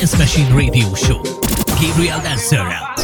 Dance Machine Radio Show. Gabriel Danzera.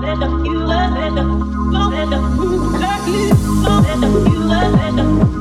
Love you, love you, love you.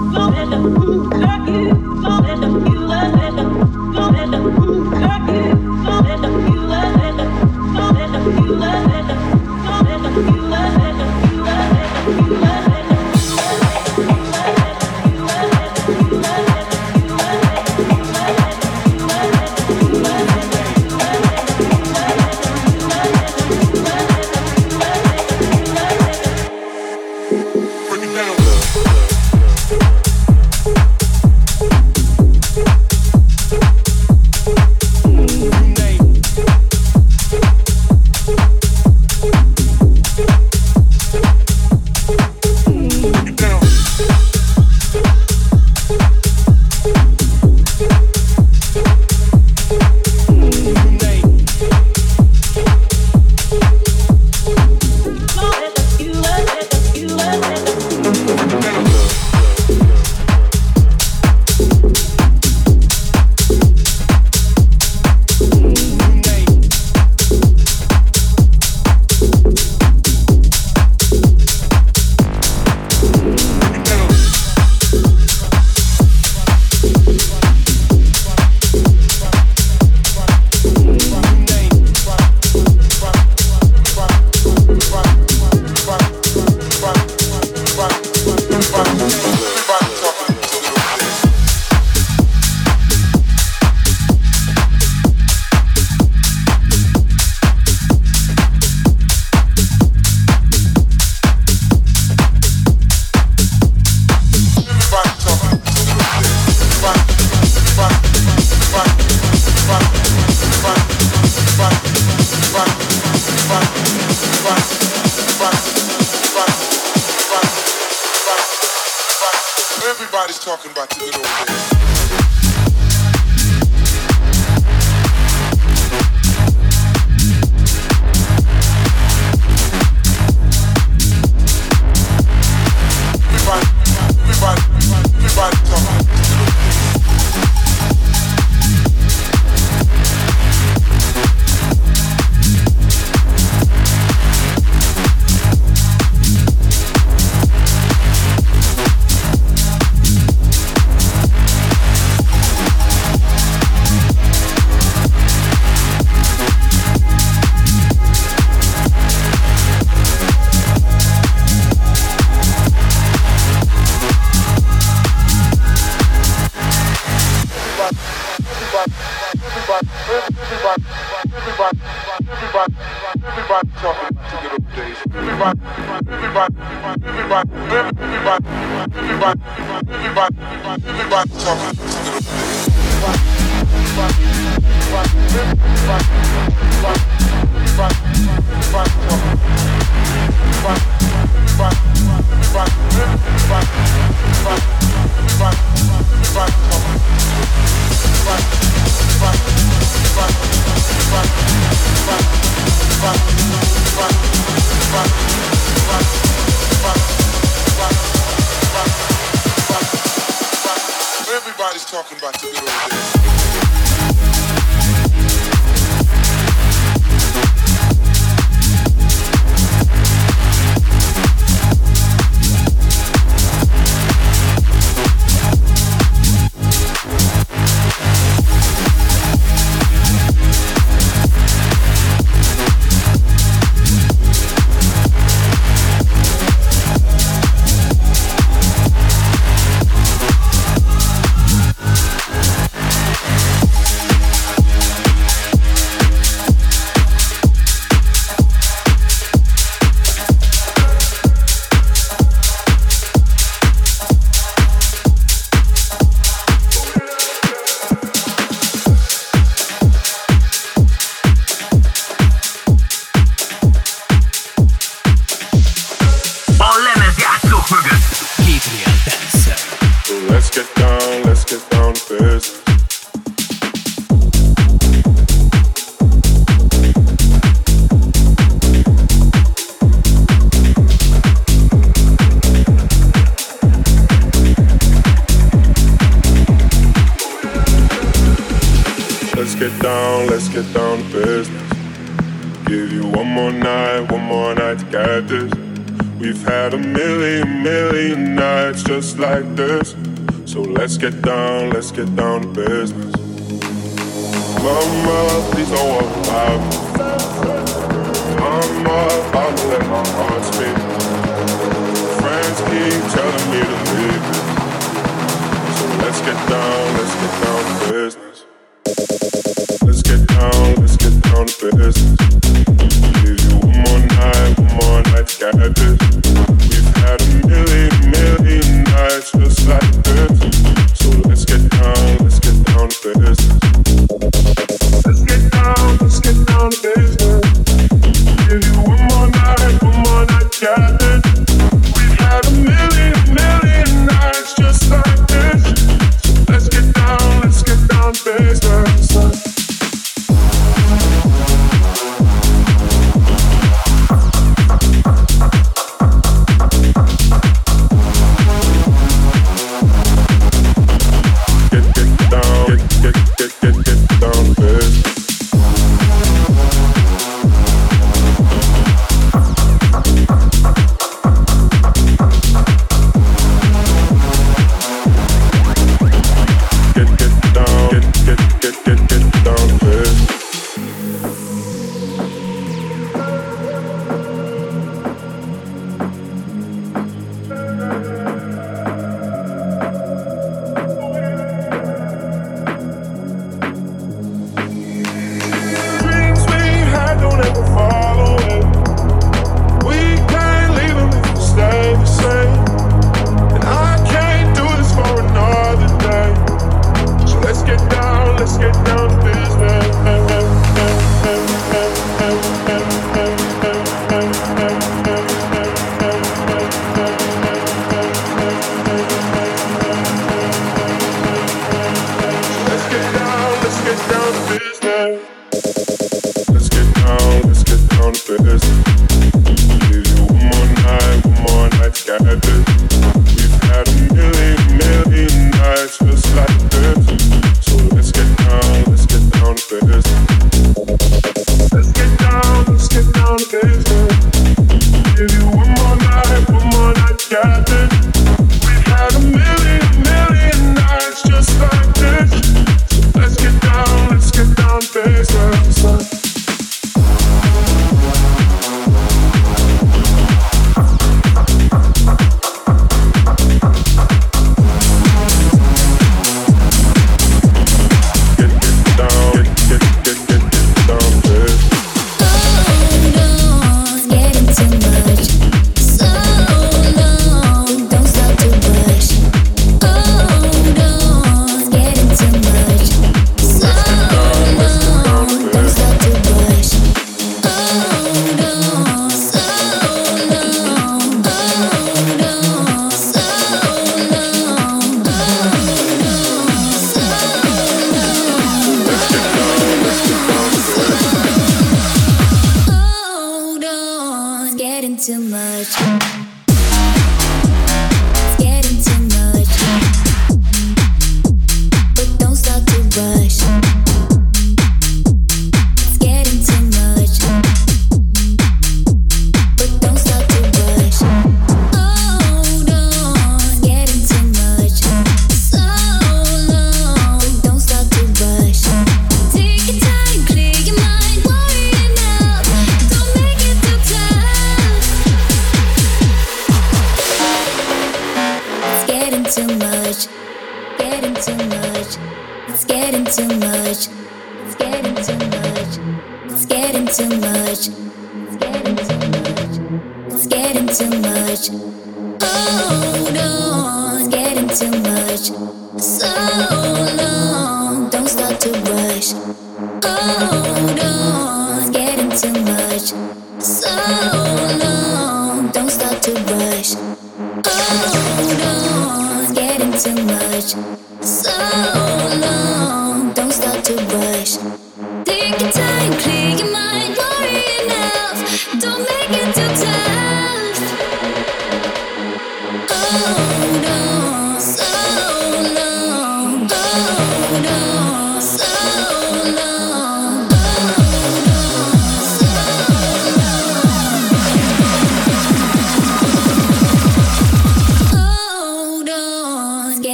Too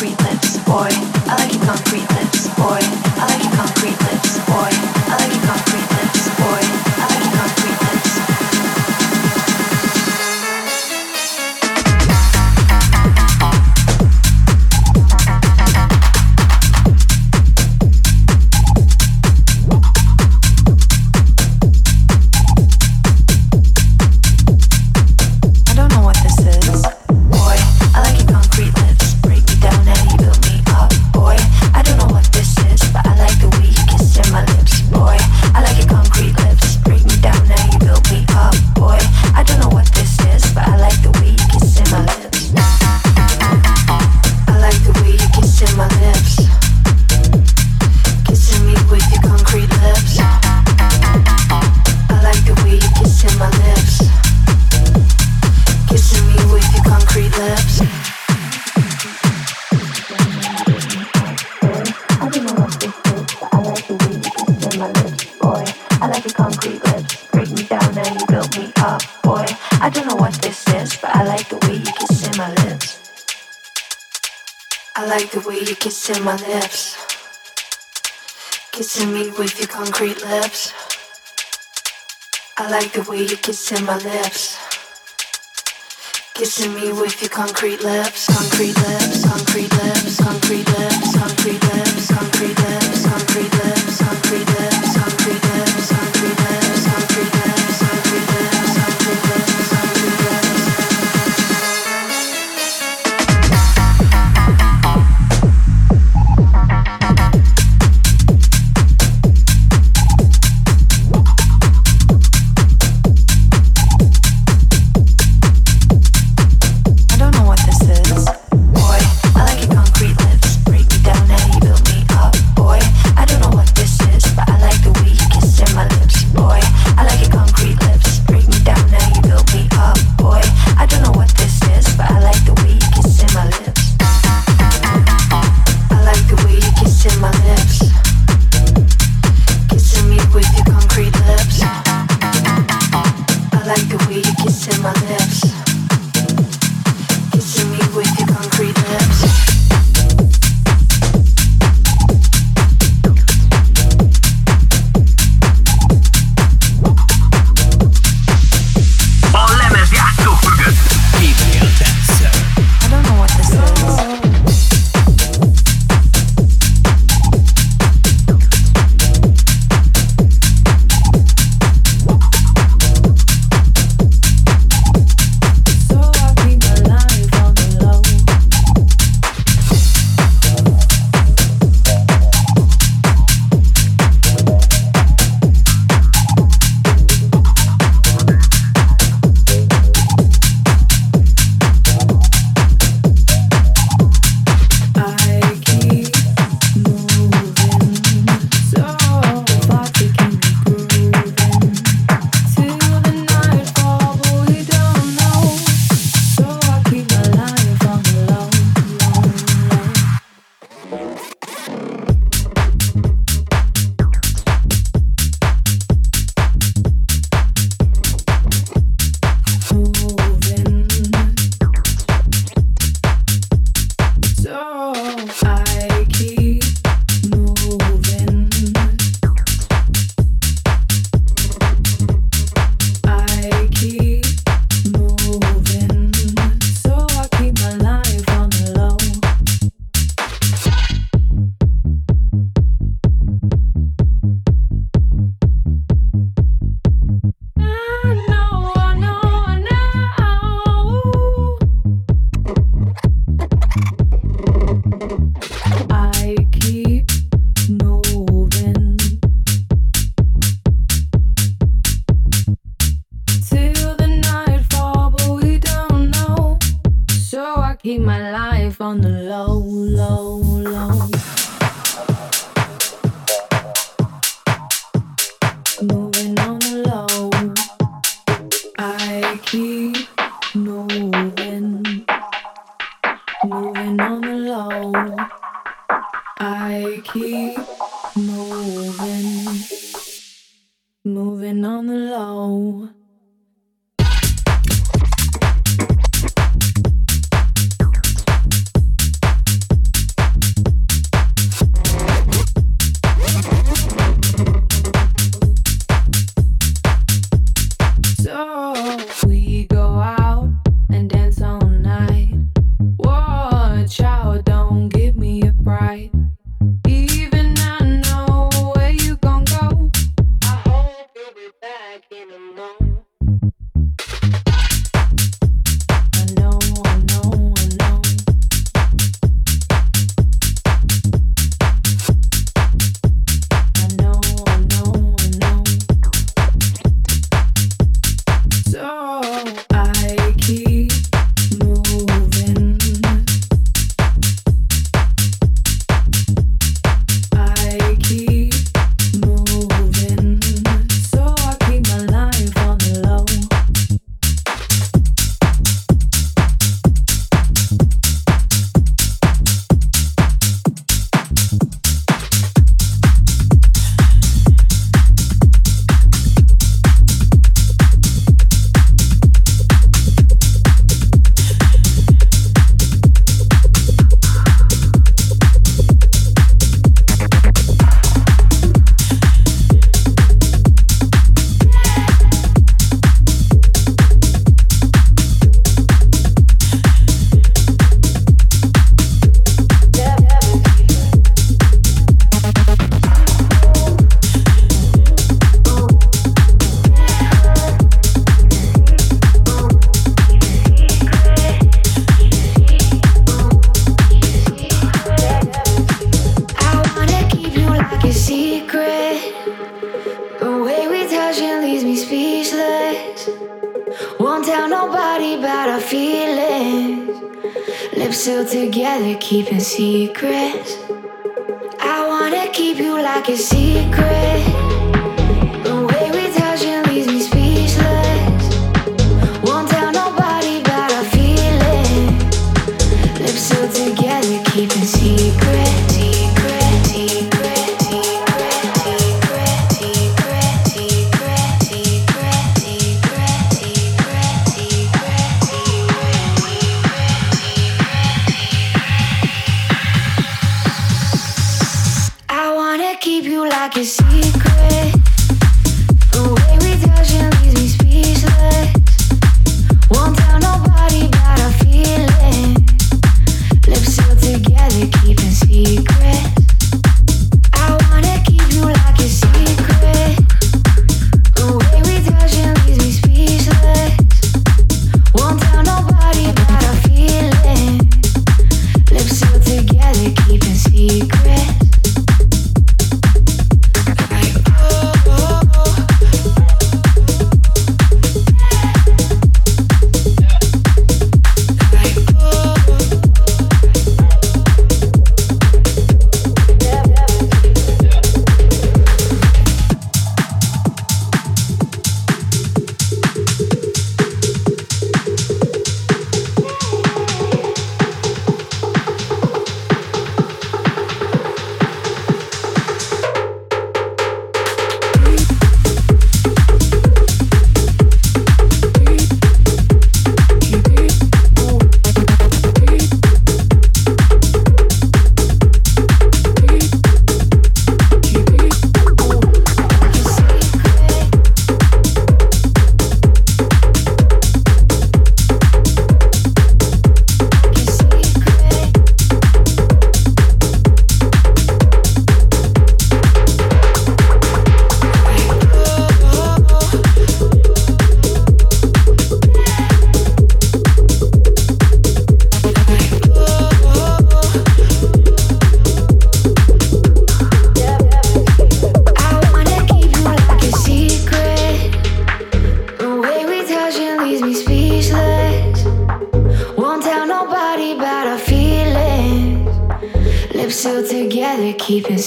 concrete lips, boy. I like your concrete lips, boy. I like your concrete lips, boy. concrete lips. I like the way you kissing my lips. Kissing me with your concrete lips, concrete lips, concrete lips, concrete lips, concrete lips, concrete lips, concrete lips. Concrete lips.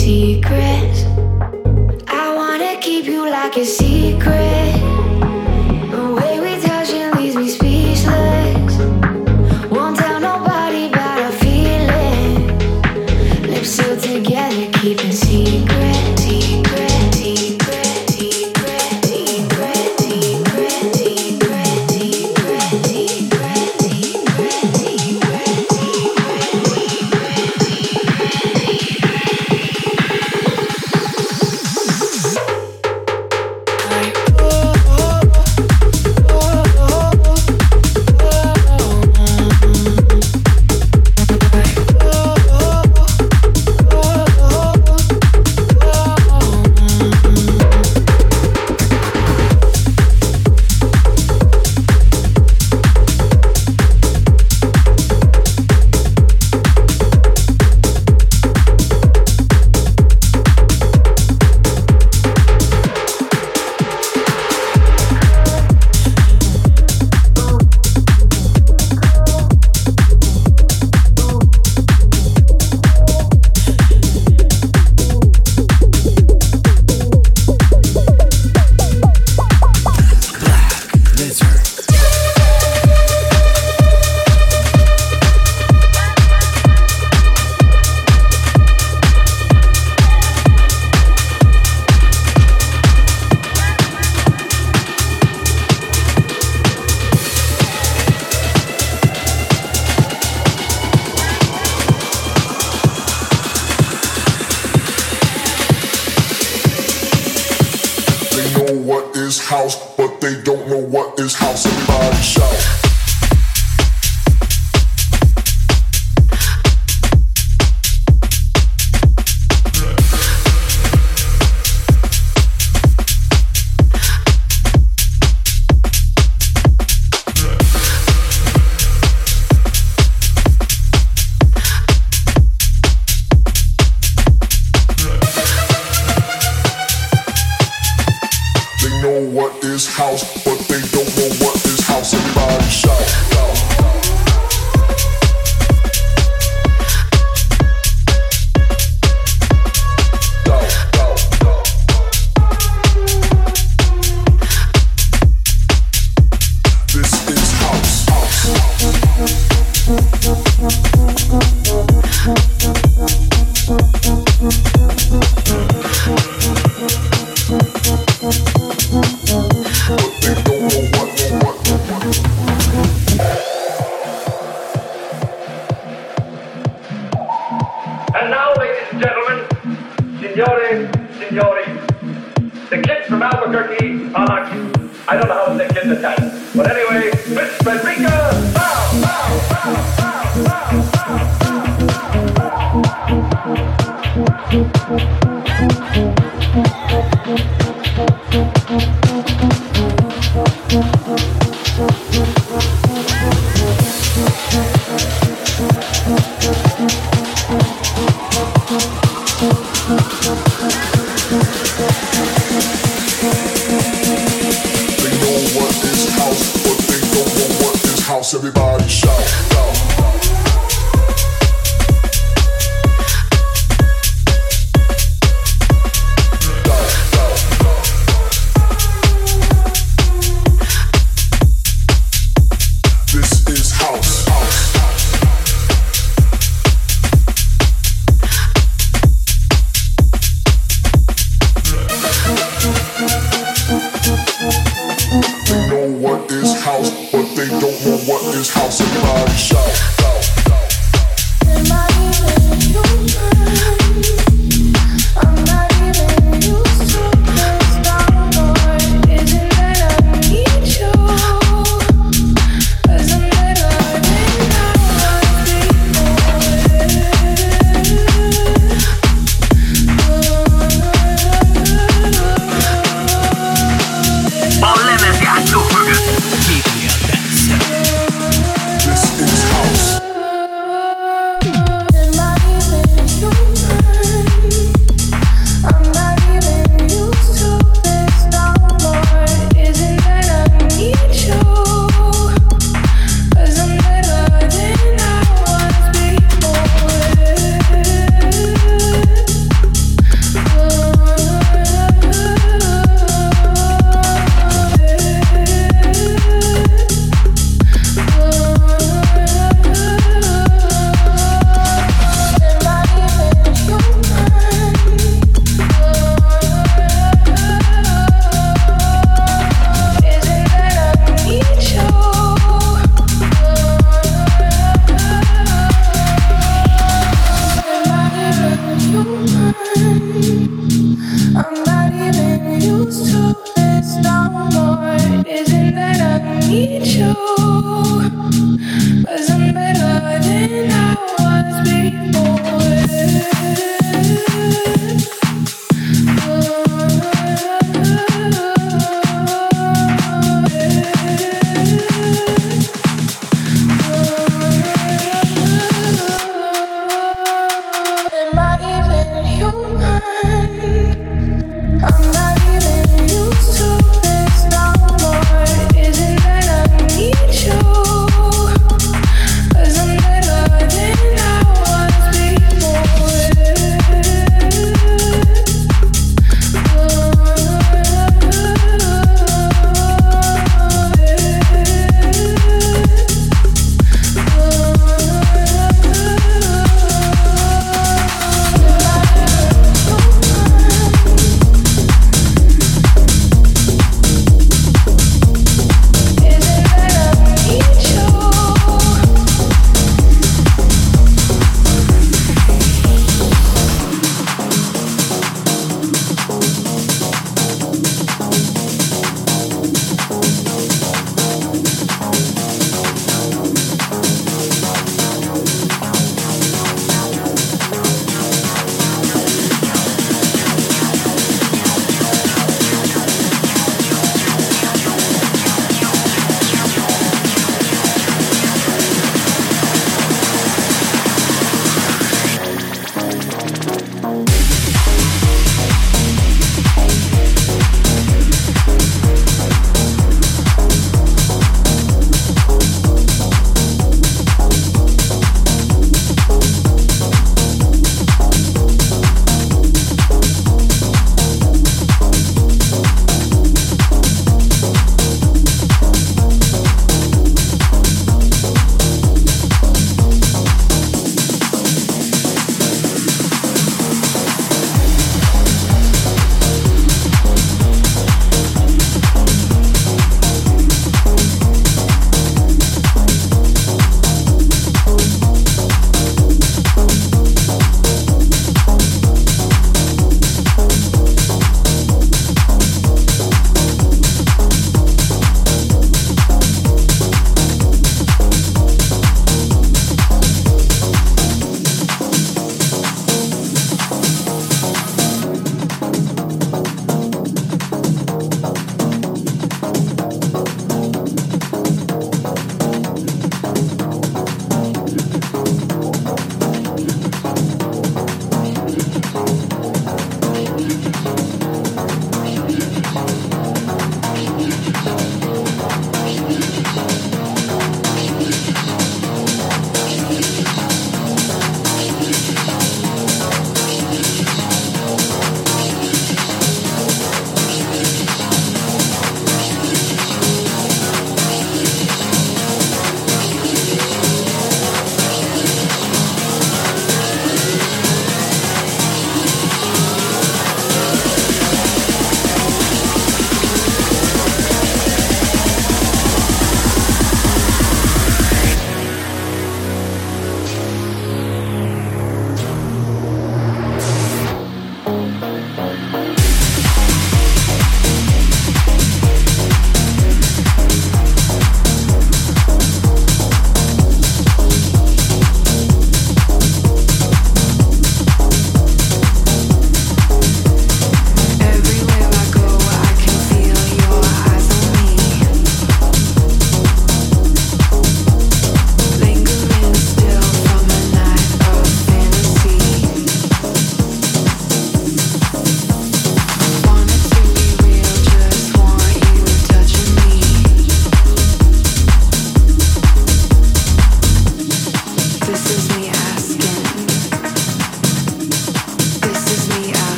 Secrets. I wanna keep you like a secret.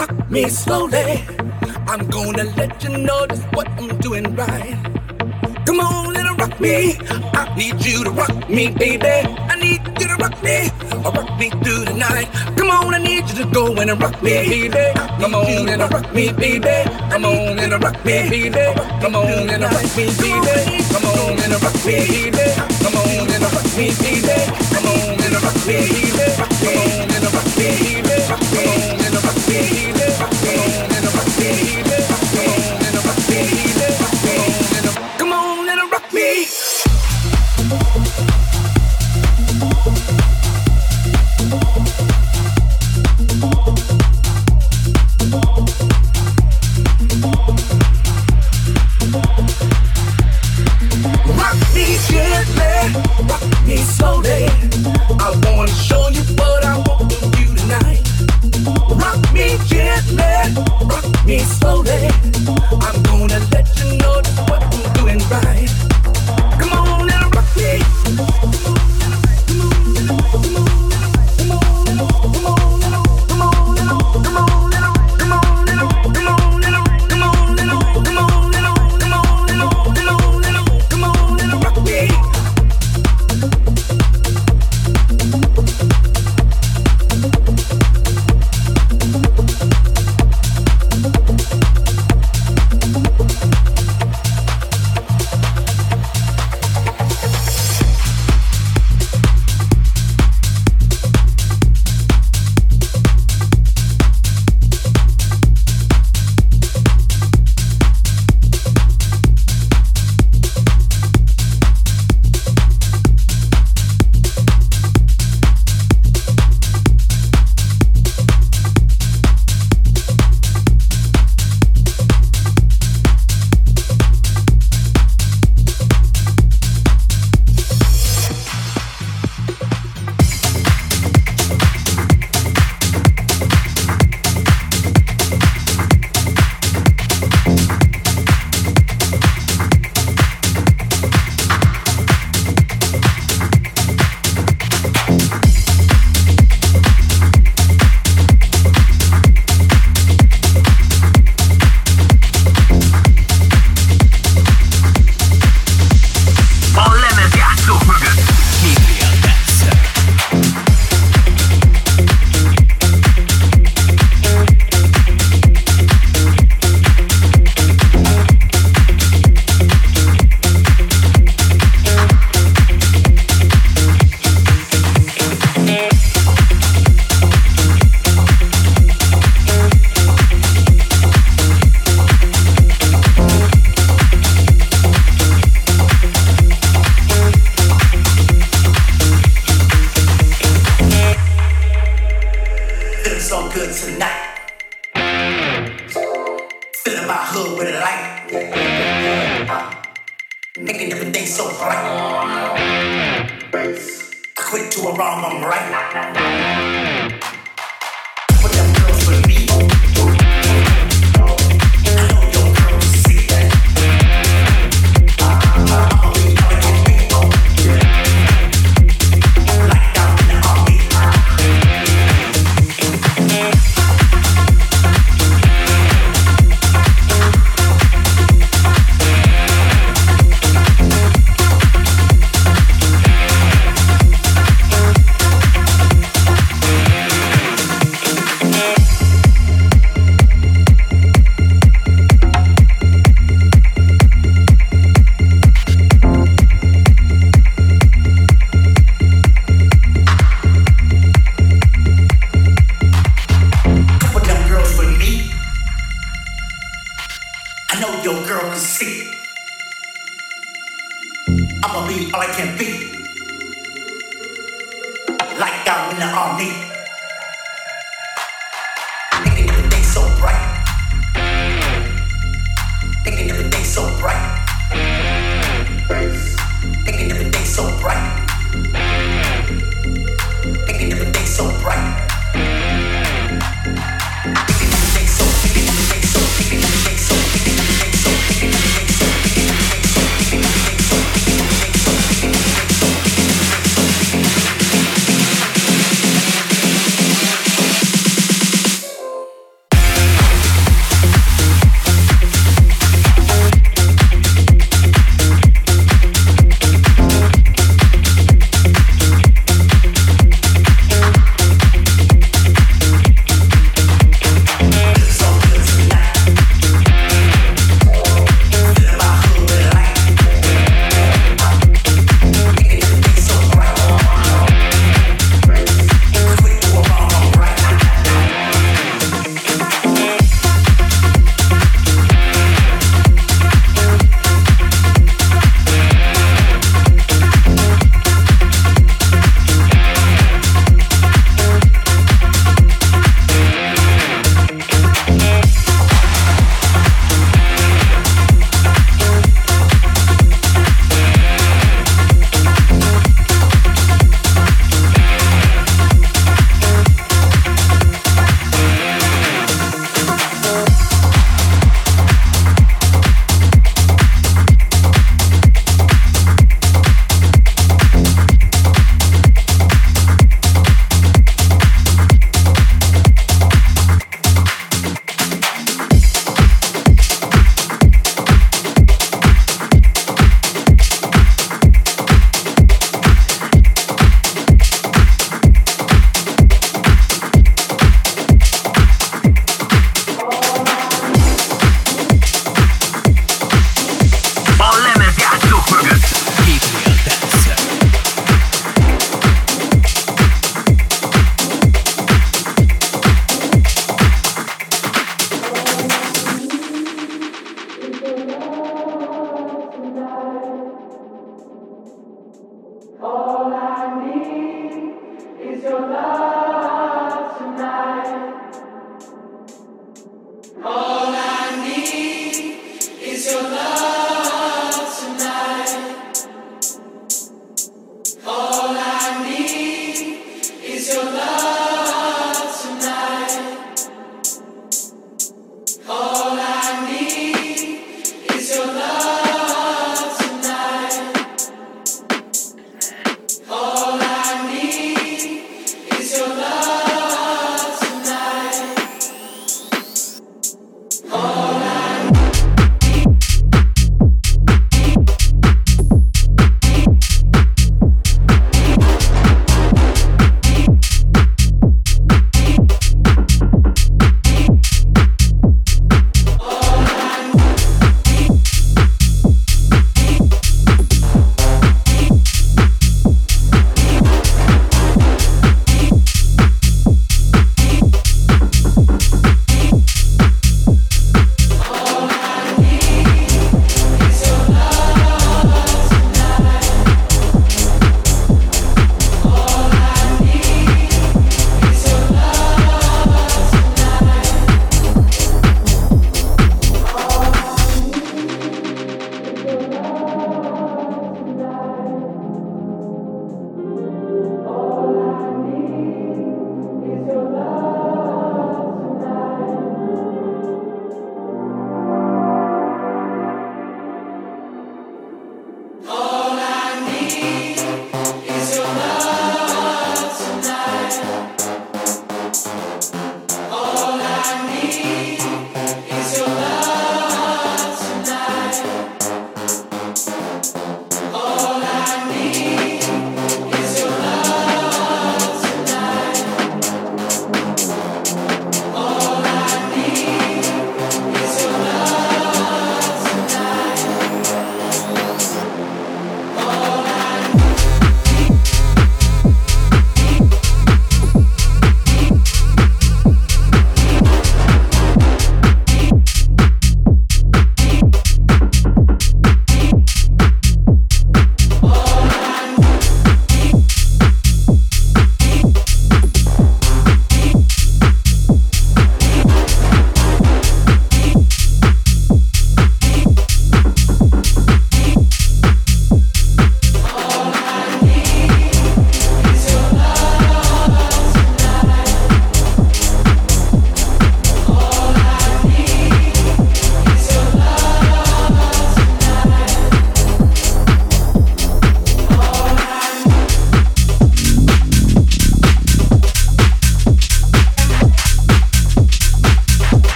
Rock me slowly. I'm gonna let you know just what I'm doing right. Come on and rock me. I need you to rock me, baby. I need you to rock me, rock me through the night. Come on, I need you to go and rock me, baby. Come on and rock me, baby. Come on and rock me, baby. Come on and rock me, baby. Come on and rock me, baby. Come on and rock me, baby. Come on and rock me, baby. Come on and rock me, baby.